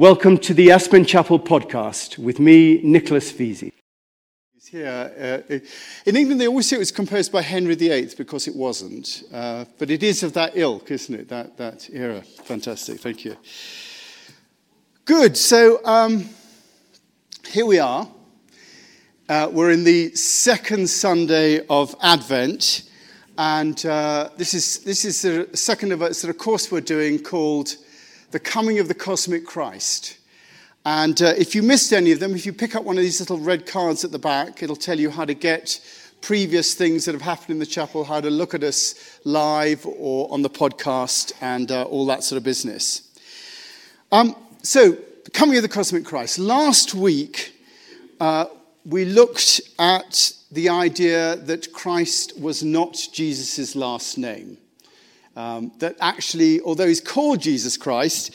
Welcome to the Aspen Chapel podcast with me, Nicholas Vesey. Here, uh, in England, they always say it was composed by Henry VIII because it wasn't, uh, but it is of that ilk, isn't it? That, that era. Fantastic, thank you. Good, so um, here we are. Uh, we're in the second Sunday of Advent, and uh, this is, this is the second of a sort of course we're doing called the coming of the cosmic Christ. And uh, if you missed any of them, if you pick up one of these little red cards at the back, it'll tell you how to get previous things that have happened in the chapel, how to look at us live or on the podcast, and uh, all that sort of business. Um, so, coming of the cosmic Christ. Last week, uh, we looked at the idea that Christ was not Jesus' last name. Um, that actually, although he's called Jesus Christ,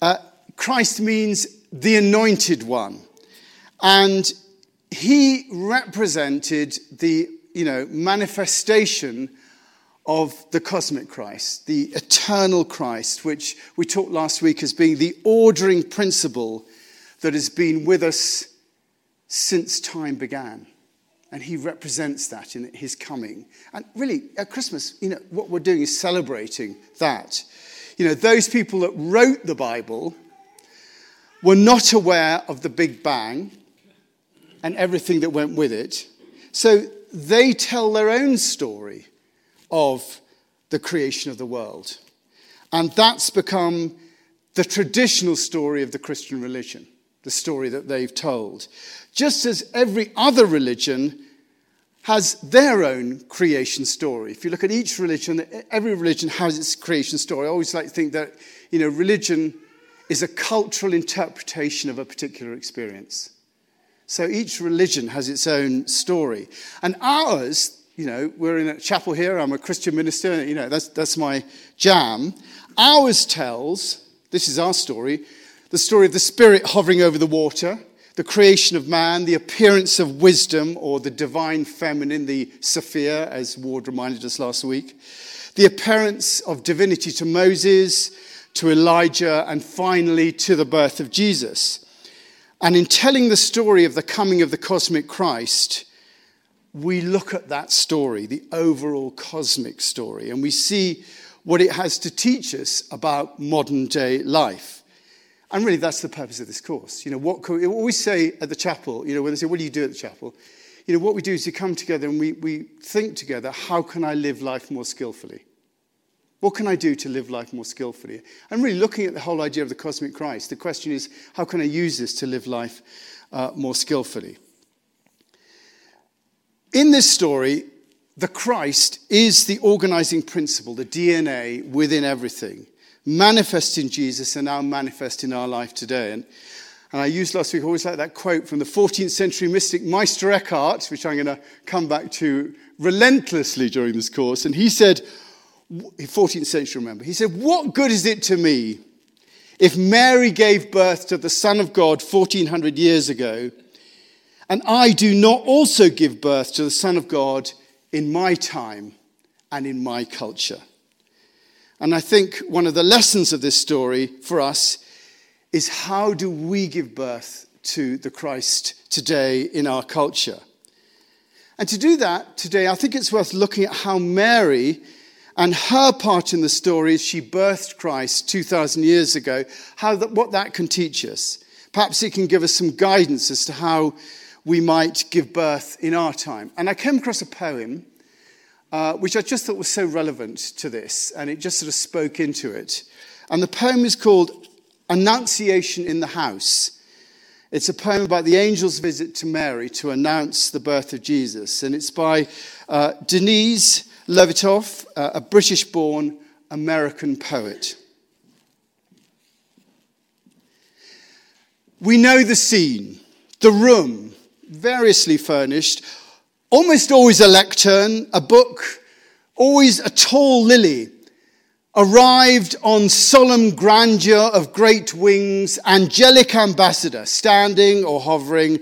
uh, Christ means the anointed one. And he represented the you know, manifestation of the cosmic Christ, the eternal Christ, which we talked last week as being the ordering principle that has been with us since time began. And he represents that in his coming. And really, at Christmas, you know, what we're doing is celebrating that. You know, those people that wrote the Bible were not aware of the Big Bang and everything that went with it. So they tell their own story of the creation of the world. And that's become the traditional story of the Christian religion, the story that they've told just as every other religion has their own creation story. If you look at each religion, every religion has its creation story. I always like to think that, you know, religion is a cultural interpretation of a particular experience. So each religion has its own story. And ours, you know, we're in a chapel here, I'm a Christian minister, you know, that's, that's my jam. Ours tells, this is our story, the story of the Spirit hovering over the water, the creation of man, the appearance of wisdom, or the divine feminine, the Sophia, as Ward reminded us last week, the appearance of divinity to Moses, to Elijah, and finally to the birth of Jesus. And in telling the story of the coming of the cosmic Christ, we look at that story, the overall cosmic story, and we see what it has to teach us about modern day life. And really, that's the purpose of this course. You know, what we always say at the chapel, you know, when they say, What do you do at the chapel? You know, what we do is we come together and we, we think together, How can I live life more skillfully? What can I do to live life more skillfully? And really looking at the whole idea of the cosmic Christ, the question is, How can I use this to live life uh, more skillfully? In this story, the Christ is the organizing principle, the DNA within everything manifest in Jesus and now manifest in our life today. And, and I used last week, always like that quote from the 14th century mystic Meister Eckhart, which I'm going to come back to relentlessly during this course. And he said, 14th century, remember, he said, What good is it to me if Mary gave birth to the Son of God 1400 years ago, and I do not also give birth to the Son of God in my time and in my culture? And I think one of the lessons of this story for us is how do we give birth to the Christ today in our culture? And to do that today, I think it's worth looking at how Mary and her part in the story as she birthed Christ 2,000 years ago, how that, what that can teach us. Perhaps it can give us some guidance as to how we might give birth in our time. And I came across a poem uh, which I just thought was so relevant to this, and it just sort of spoke into it. And the poem is called Annunciation in the House. It's a poem about the angel's visit to Mary to announce the birth of Jesus, and it's by uh, Denise Levertov, uh, a British born American poet. We know the scene, the room, variously furnished, Almost always a lectern, a book, always a tall lily, arrived on solemn grandeur of great wings, angelic ambassador, standing or hovering,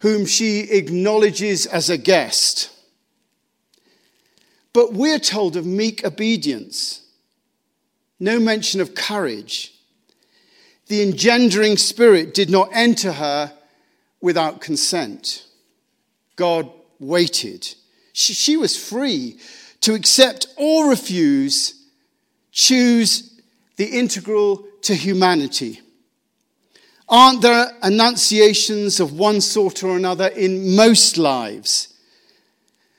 whom she acknowledges as a guest. But we're told of meek obedience, no mention of courage. The engendering spirit did not enter her without consent. God waited. She, she was free to accept or refuse, choose the integral to humanity. Aren't there annunciations of one sort or another in most lives?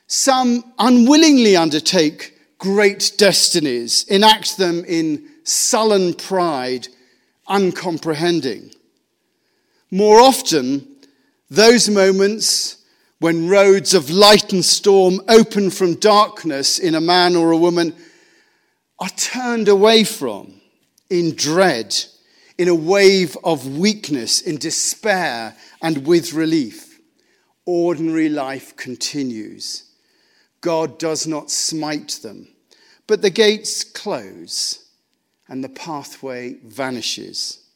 Some unwillingly undertake great destinies, enact them in sullen pride, uncomprehending. More often, those moments when roads of light and storm open from darkness in a man or a woman are turned away from in dread, in a wave of weakness, in despair, and with relief. Ordinary life continues. God does not smite them, but the gates close and the pathway vanishes.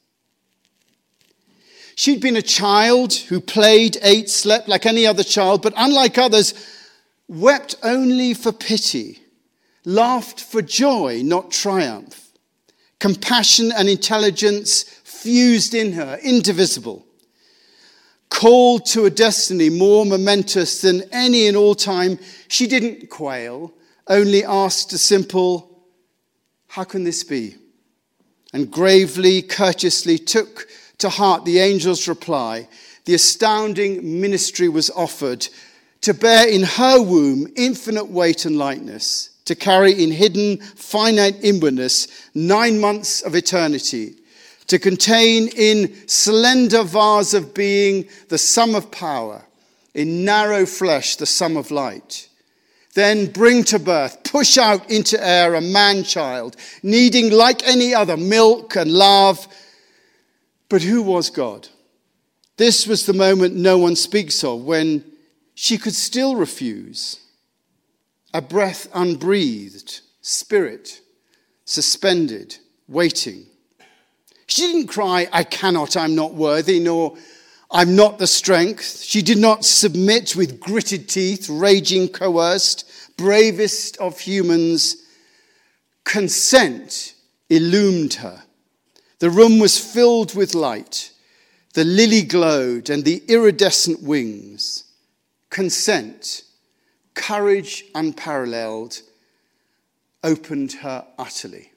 She'd been a child who played, ate, slept like any other child, but unlike others, wept only for pity, laughed for joy, not triumph. Compassion and intelligence fused in her, indivisible. Called to a destiny more momentous than any in all time, she didn't quail, only asked a simple, How can this be? And gravely, courteously took to heart the angel's reply. The astounding ministry was offered to bear in her womb infinite weight and lightness to carry in hidden, finite inwardness nine months of eternity, to contain in slender vase of being the sum of power, in narrow flesh the sum of light. Then bring to birth, push out into air a man child, needing like any other milk and love. But who was God? This was the moment no one speaks of when she could still refuse a breath unbreathed, spirit suspended, waiting. She didn't cry, I cannot, I'm not worthy, nor I'm not the strength. She did not submit with gritted teeth, raging, coerced, bravest of humans. Consent illumined her. The room was filled with light. The lily glowed and the iridescent wings. Consent courage unparalleled, opened her utterly.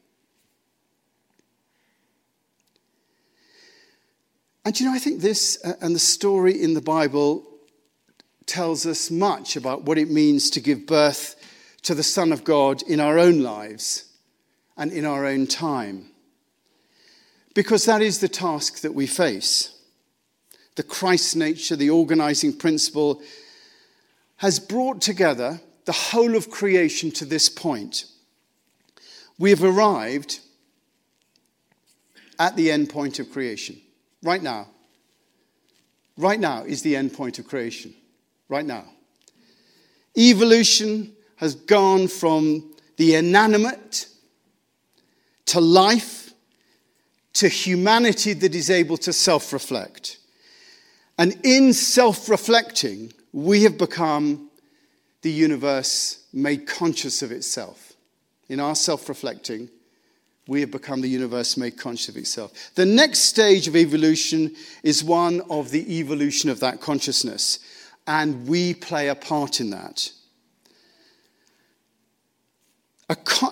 And you know, I think this uh, and the story in the Bible tells us much about what it means to give birth to the Son of God in our own lives and in our own time. Because that is the task that we face. The Christ nature, the organizing principle, has brought together the whole of creation to this point. We have arrived at the end point of creation. Right now. Right now is the end point of creation. Right now. Evolution has gone from the inanimate to life to humanity that is able to self reflect. And in self reflecting, we have become the universe made conscious of itself. In our self reflecting, we have become the universe made conscious of itself. The next stage of evolution is one of the evolution of that consciousness, and we play a part in that.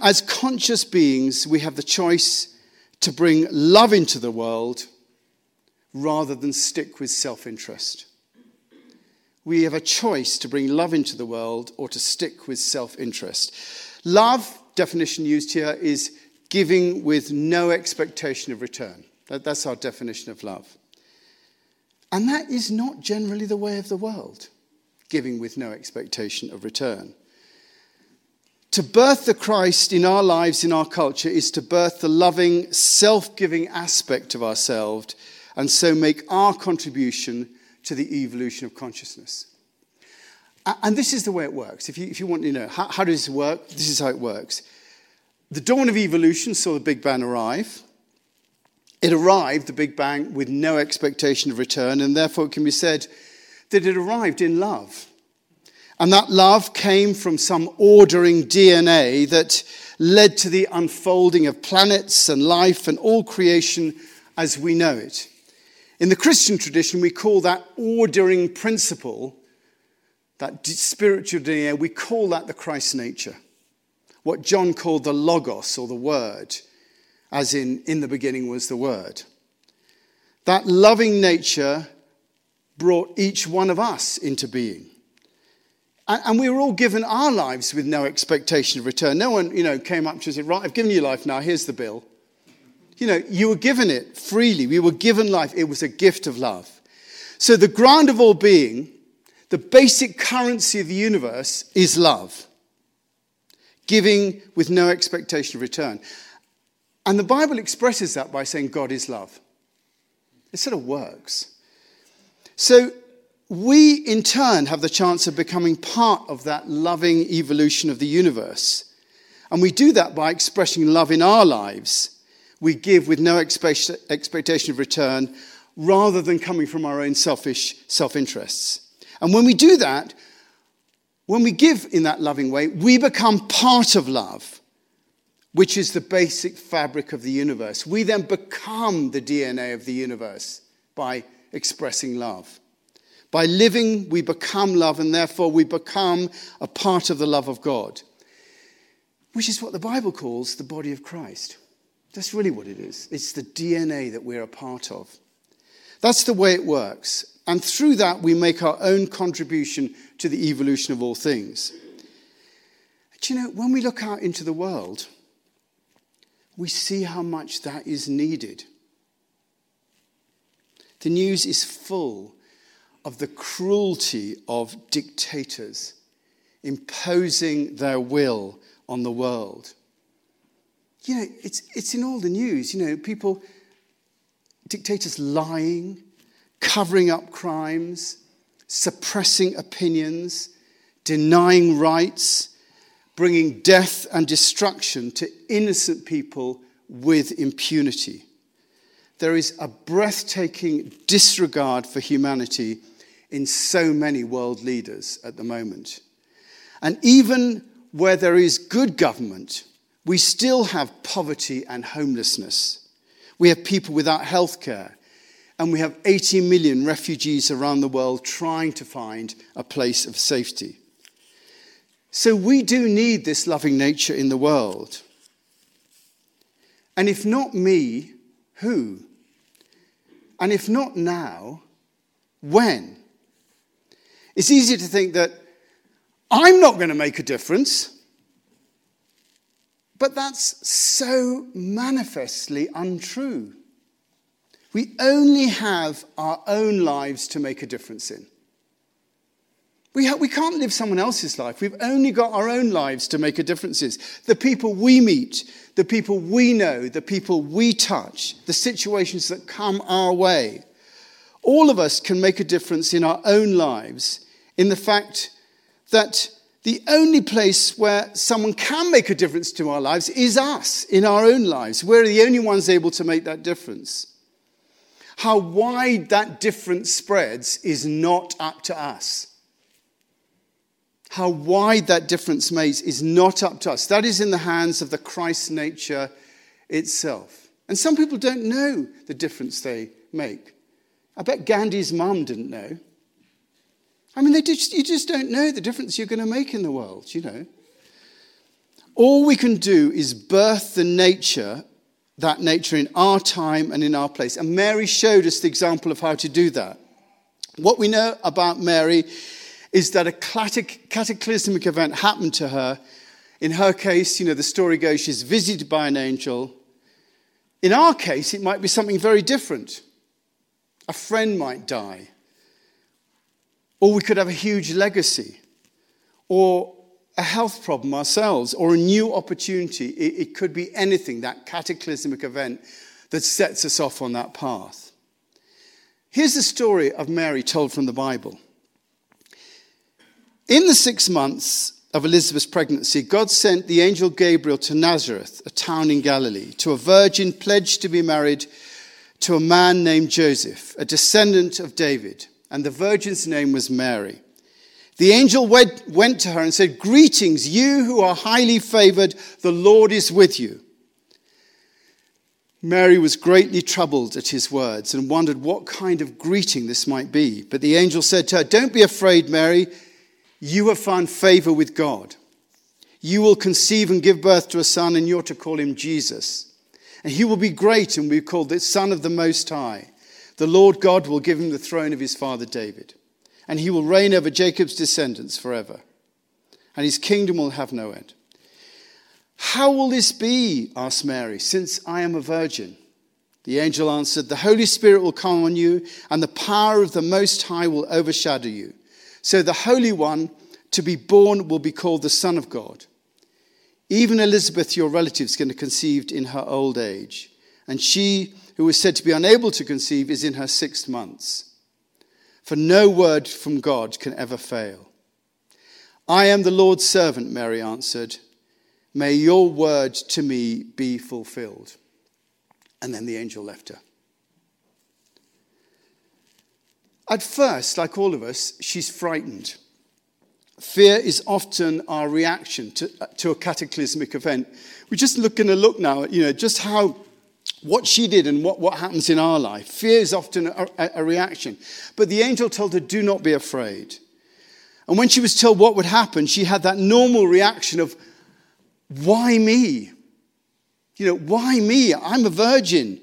As conscious beings, we have the choice to bring love into the world rather than stick with self interest we have a choice to bring love into the world or to stick with self interest. Love, definition used here, is giving with no expectation of return. That's our definition of love. And that is not generally the way of the world, giving with no expectation of return. To birth the Christ in our lives, in our culture, is to birth the loving, self giving aspect of ourselves and so make our contribution to the evolution of consciousness. And this is the way it works. If you, if you want to know, how, how does this work? This is how it works. The dawn of evolution saw the Big Bang arrive. It arrived, the Big Bang, with no expectation of return, and therefore it can be said that it arrived in love. And that love came from some ordering DNA that led to the unfolding of planets and life and all creation as we know it. In the Christian tradition, we call that ordering principle, that spiritual DNA, we call that the Christ nature. What John called the Logos or the Word, as in, in the beginning was the Word. That loving nature brought each one of us into being. And we were all given our lives with no expectation of return. No one, you know, came up to us and said, right, I've given you life now, here's the bill. You know, you were given it freely. We were given life. It was a gift of love. So the ground of all being, the basic currency of the universe is love. Giving with no expectation of return. And the Bible expresses that by saying God is love. It sort of works. So we, in turn, have the chance of becoming part of that loving evolution of the universe. And we do that by expressing love in our lives. We give with no expectation of return rather than coming from our own selfish self interests. And when we do that, when we give in that loving way, we become part of love, which is the basic fabric of the universe. We then become the DNA of the universe by expressing love. By living, we become love, and therefore we become a part of the love of God, which is what the Bible calls the body of Christ. That's really what it is. It's the DNA that we're a part of. That's the way it works. And through that, we make our own contribution to the evolution of all things. Do you know, when we look out into the world, we see how much that is needed. The news is full of the cruelty of dictators imposing their will on the world. You know, it's, it's in all the news. You know, people, dictators lying, covering up crimes, suppressing opinions, denying rights, bringing death and destruction to innocent people with impunity. There is a breathtaking disregard for humanity in so many world leaders at the moment. And even where there is good government, we still have poverty and homelessness. We have people without health care, and we have 80 million refugees around the world trying to find a place of safety. So we do need this loving nature in the world. And if not me, who? And if not now, when? It's easy to think that I'm not going to make a difference. But that's so manifestly untrue. We only have our own lives to make a difference in. We, ha- we can't live someone else's life. We've only got our own lives to make a difference in. The people we meet, the people we know, the people we touch, the situations that come our way. All of us can make a difference in our own lives in the fact that the only place where someone can make a difference to our lives is us in our own lives. We're the only ones able to make that difference. How wide that difference spreads is not up to us. How wide that difference makes is not up to us. That is in the hands of the Christ nature itself. And some people don't know the difference they make. I bet Gandhi's mum didn't know. I mean, just, you just don't know the difference you're going to make in the world, you know. All we can do is birth the nature, that nature in our time and in our place. And Mary showed us the example of how to do that. What we know about Mary is that a cataclysmic event happened to her. In her case, you know, the story goes she's visited by an angel. In our case, it might be something very different. A friend might die. Or we could have a huge legacy, or a health problem ourselves, or a new opportunity. It, it could be anything, that cataclysmic event that sets us off on that path. Here's the story of Mary told from the Bible. In the six months of Elizabeth's pregnancy, God sent the angel Gabriel to Nazareth, a town in Galilee, to a virgin pledged to be married to a man named Joseph, a descendant of David and the virgin's name was Mary. The angel went, to her and said, Greetings, you who are highly favored, the Lord is with you. Mary was greatly troubled at his words and wondered what kind of greeting this might be. But the angel said to her, Don't be afraid, Mary. You have found favor with God. You will conceive and give birth to a son, and you're to call him Jesus. And he will be great and will be called the Son of the Most High. The Lord God will give him the throne of his father David, and he will reign over Jacob's descendants forever, and his kingdom will have no end. How will this be? asked Mary, since I am a virgin. The angel answered, The Holy Spirit will come on you, and the power of the Most High will overshadow you. So the Holy One to be born will be called the Son of God. Even Elizabeth, your relative, is going to conceive in her old age. And she, who was said to be unable to conceive, is in her sixth months. For no word from God can ever fail. I am the Lord's servant, Mary answered. May your word to me be fulfilled. And then the angel left her. At first, like all of us, she's frightened. Fear is often our reaction to, uh, to a cataclysmic event. We're just looking to look now at, you know, just how what she did and what, what happens in our life. Fear is often a, a reaction. But the angel told her, Do not be afraid. And when she was told what would happen, she had that normal reaction of, why me? You know, why me? I'm a virgin.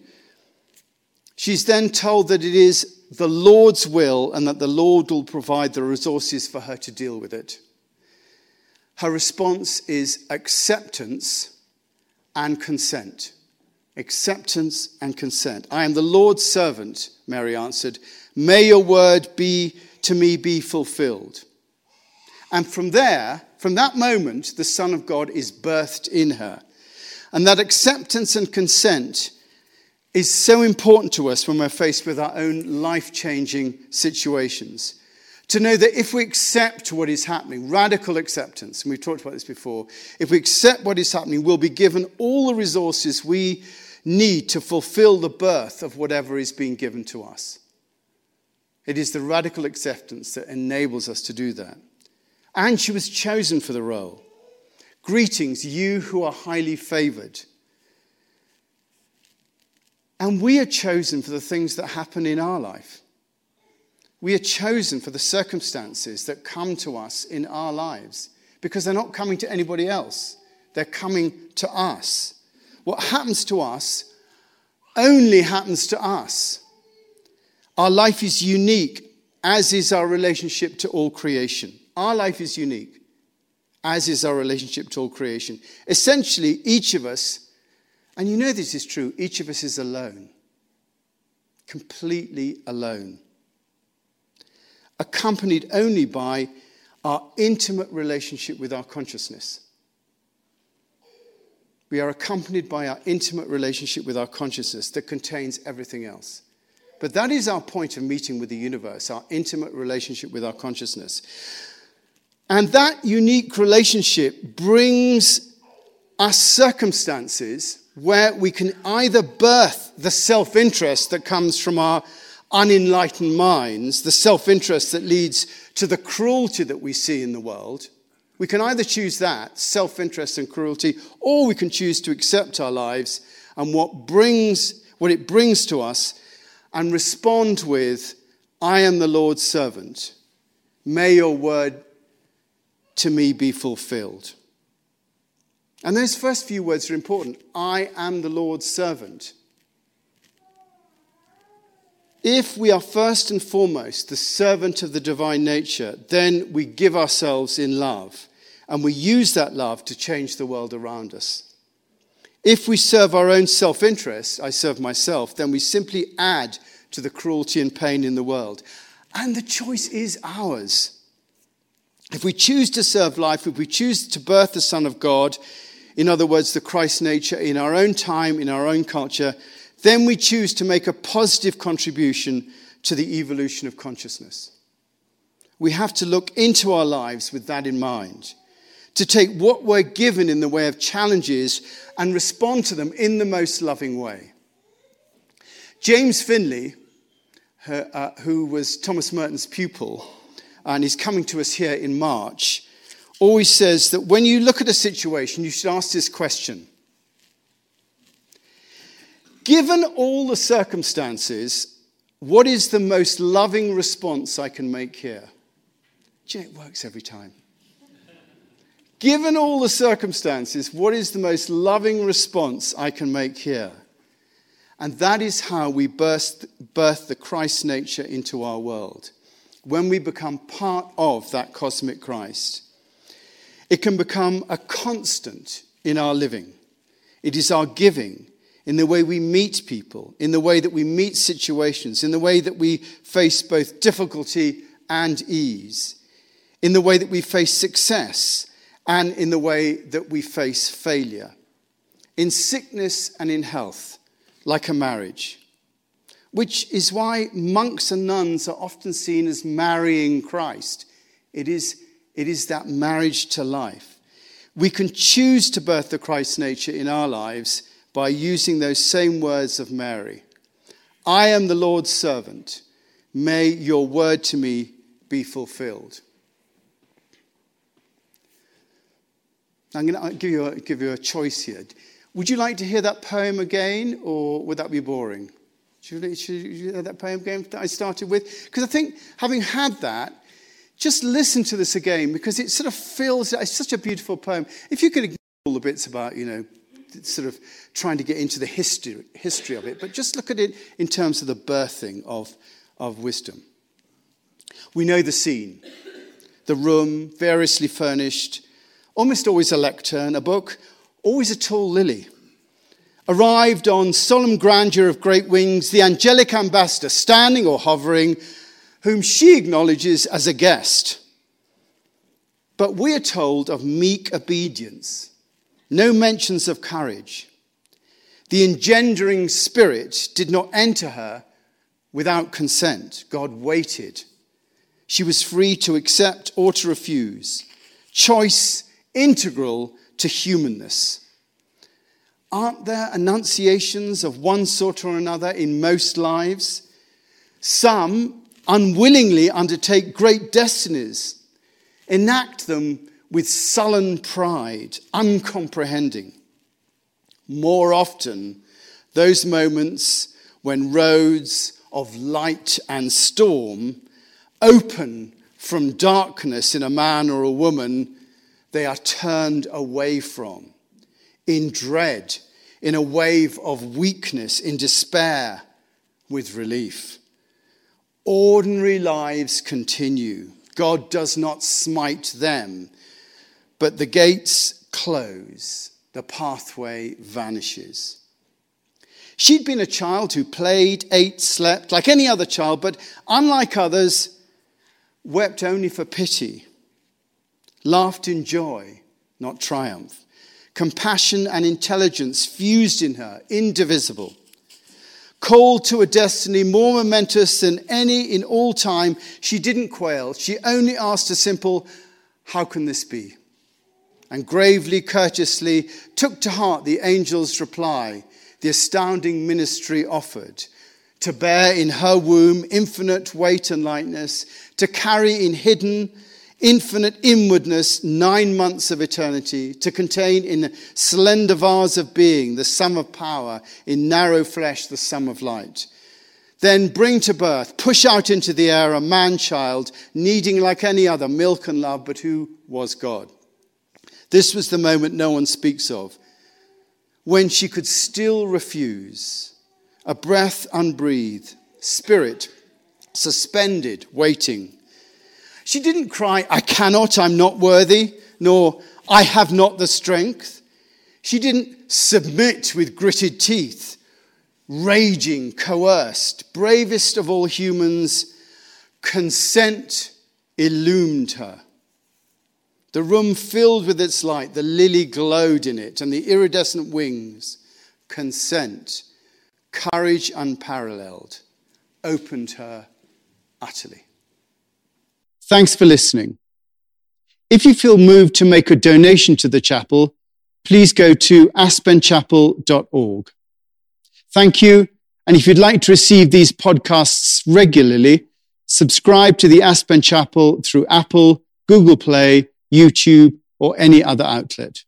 She's then told that it is the Lord's will and that the Lord will provide the resources for her to deal with it. Her response is acceptance and consent. Acceptance and consent. I am the Lord's servant, Mary answered. May your word be to me be fulfilled. And from there, from that moment, the Son of God is birthed in her. And that acceptance and consent is so important to us when we're faced with our own life changing situations. To know that if we accept what is happening, radical acceptance, and we've talked about this before, if we accept what is happening, we'll be given all the resources we need to fulfill the birth of whatever is being given to us. It is the radical acceptance that enables us to do that and she was chosen for the role. Greetings, you who are highly favored. And we are chosen for the things that happen in our life. We are chosen for the circumstances that come to us in our lives because they're not coming to anybody else, they're coming to us. What happens to us only happens to us. Our life is unique, as is our relationship to all creation. Our life is unique, as is our relationship to all creation. Essentially, each of us, and you know this is true, each of us is alone, completely alone, accompanied only by our intimate relationship with our consciousness. We are accompanied by our intimate relationship with our consciousness that contains everything else. But that is our point of meeting with the universe, our intimate relationship with our consciousness. And that unique relationship brings us circumstances where we can either birth the self interest that comes from our unenlightened minds, the self interest that leads to the cruelty that we see in the world. We can either choose that, self interest and cruelty, or we can choose to accept our lives and what, brings, what it brings to us and respond with, I am the Lord's servant. May your word to me be fulfilled. And those first few words are important. I am the Lord's servant. If we are first and foremost the servant of the divine nature, then we give ourselves in love and we use that love to change the world around us. If we serve our own self interest, I serve myself, then we simply add to the cruelty and pain in the world. And the choice is ours. If we choose to serve life, if we choose to birth the Son of God, in other words, the Christ nature, in our own time, in our own culture, then we choose to make a positive contribution to the evolution of consciousness. We have to look into our lives with that in mind, to take what we're given in the way of challenges and respond to them in the most loving way. James Finley, uh, who was Thomas Merton's pupil, and he's coming to us here in March, always says that when you look at a situation, you should ask this question Given all the circumstances, what is the most loving response I can make here? It works every time. Given all the circumstances, what is the most loving response I can make here? And that is how we birth, birth the Christ nature into our world. When we become part of that cosmic Christ, it can become a constant in our living. It is our giving, in the way we meet people, in the way that we meet situations, in the way that we face both difficulty and ease, in the way that we face success, and in the way that we face failure, in sickness and in health, like a marriage. Which is why monks and nuns are often seen as marrying Christ. It is, it is that marriage to life. We can choose to birth the Christ nature in our lives by using those same words of Mary I am the Lord's servant. May your word to me be fulfilled. I'm going to give you, a, give you a choice here. Would you like to hear that poem again, or would that be boring? Should should you hear that poem again that I started with? Because I think having had that, just listen to this again because it sort of feels, it's such a beautiful poem. If you could ignore all the bits about, you know, sort of trying to get into the history, history of it, but just look at it in terms of the birthing of, of wisdom. We know the scene the room, variously furnished, almost always a lectern, a book, always a tall lily. Arrived on solemn grandeur of great wings, the angelic ambassador standing or hovering, whom she acknowledges as a guest. But we are told of meek obedience no mentions of courage. The engendering spirit did not enter her without consent. God waited. She was free to accept or to refuse. Choice integral to humanness. Aren't there annunciations of one sort or another in most lives? Some unwillingly undertake great destinies, enact them with sullen pride, uncomprehending. More often, those moments when roads of light and storm open from darkness in a man or a woman, they are turned away from in dread, in a wave of weakness, in despair, with relief. Ordinary lives continue. God does not smite them but the gates close, the pathway vanishes. She'd been a child who played, ate, slept like any other child, but unlike others, wept only for pity, laughed in joy, not triumph. Compassion and intelligence fused in her, indivisible. Called to a destiny more momentous than any in all time, she didn't quail. She only asked a simple, How can this be? and gravely, courteously took to heart the angel's reply, the astounding ministry offered to bear in her womb infinite weight and lightness, to carry in hidden, infinite inwardness nine months of eternity, to contain in slender vase of being the sum of power, in narrow flesh the sum of light. Then bring to birth, push out into the air a man child, needing like any other milk and love, but who was God. This was the moment no one speaks of, when she could still refuse, a breath unbreathed, spirit suspended, waiting. She didn't cry, I cannot, I'm not worthy, nor I have not the strength. She didn't submit with gritted teeth, raging, coerced. Bravest of all humans, consent illumined her. The room filled with its light, the lily glowed in it, and the iridescent wings, consent, courage unparalleled, opened her utterly. Thanks for listening. If you feel moved to make a donation to the chapel, please go to aspenchapel.org. Thank you. And if you'd like to receive these podcasts regularly, subscribe to the Aspen Chapel through Apple, Google Play, YouTube, or any other outlet.